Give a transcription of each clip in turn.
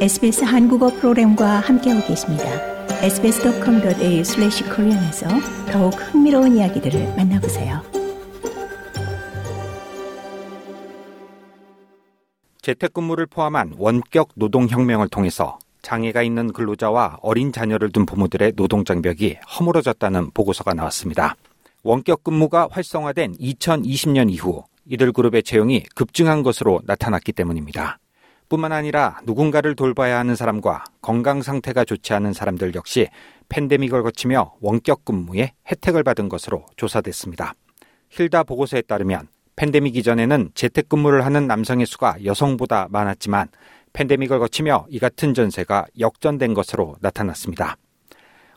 SBS 한국어 프로그램과 함께하고 계십니다. sbs.com.au/korean에서 더욱 흥미로운 이야기들을 만나보세요. 재택근무를 포함한 원격 노동혁명을 통해서 장애가 있는 근로자와 어린 자녀를 둔 부모들의 노동 장벽이 허물어졌다는 보고서가 나왔습니다. 원격 근무가 활성화된 2020년 이후 이들 그룹의 채용이 급증한 것으로 나타났기 때문입니다. 뿐만 아니라 누군가를 돌봐야 하는 사람과 건강 상태가 좋지 않은 사람들 역시 팬데믹을 거치며 원격 근무에 혜택을 받은 것으로 조사됐습니다. 힐다 보고서에 따르면 팬데믹 이전에는 재택근무를 하는 남성의 수가 여성보다 많았지만 팬데믹을 거치며 이 같은 전세가 역전된 것으로 나타났습니다.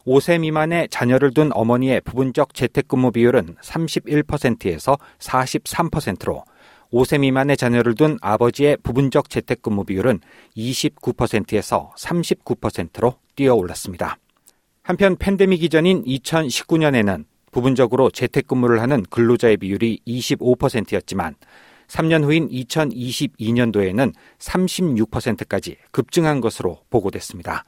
5세 미만의 자녀를 둔 어머니의 부분적 재택근무 비율은 31%에서 43%로 5세 미만의 자녀를 둔 아버지의 부분적 재택근무 비율은 29%에서 39%로 뛰어 올랐습니다. 한편 팬데믹 이전인 2019년에는 부분적으로 재택근무를 하는 근로자의 비율이 25%였지만 3년 후인 2022년도에는 36%까지 급증한 것으로 보고됐습니다.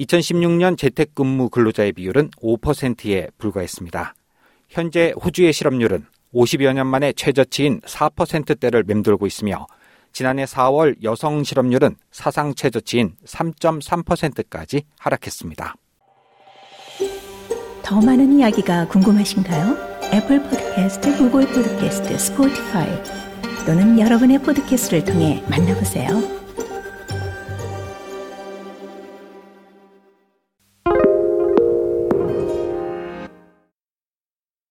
2016년 재택근무 근로자의 비율은 5%에 불과했습니다. 현재 호주의 실업률은 50여 년 만에 최저치인 4%대를 맴돌고 있으며 지난해 4월 여성 실업률은 사상 최저치인 3.3%까지 하락했습니다. 더 많은 이야기가 궁금하신가요? 애플 포드캐스트, 구글 포드캐스트, 스포티파이 또는 여러분의 포드캐스트를 통해 만나보세요.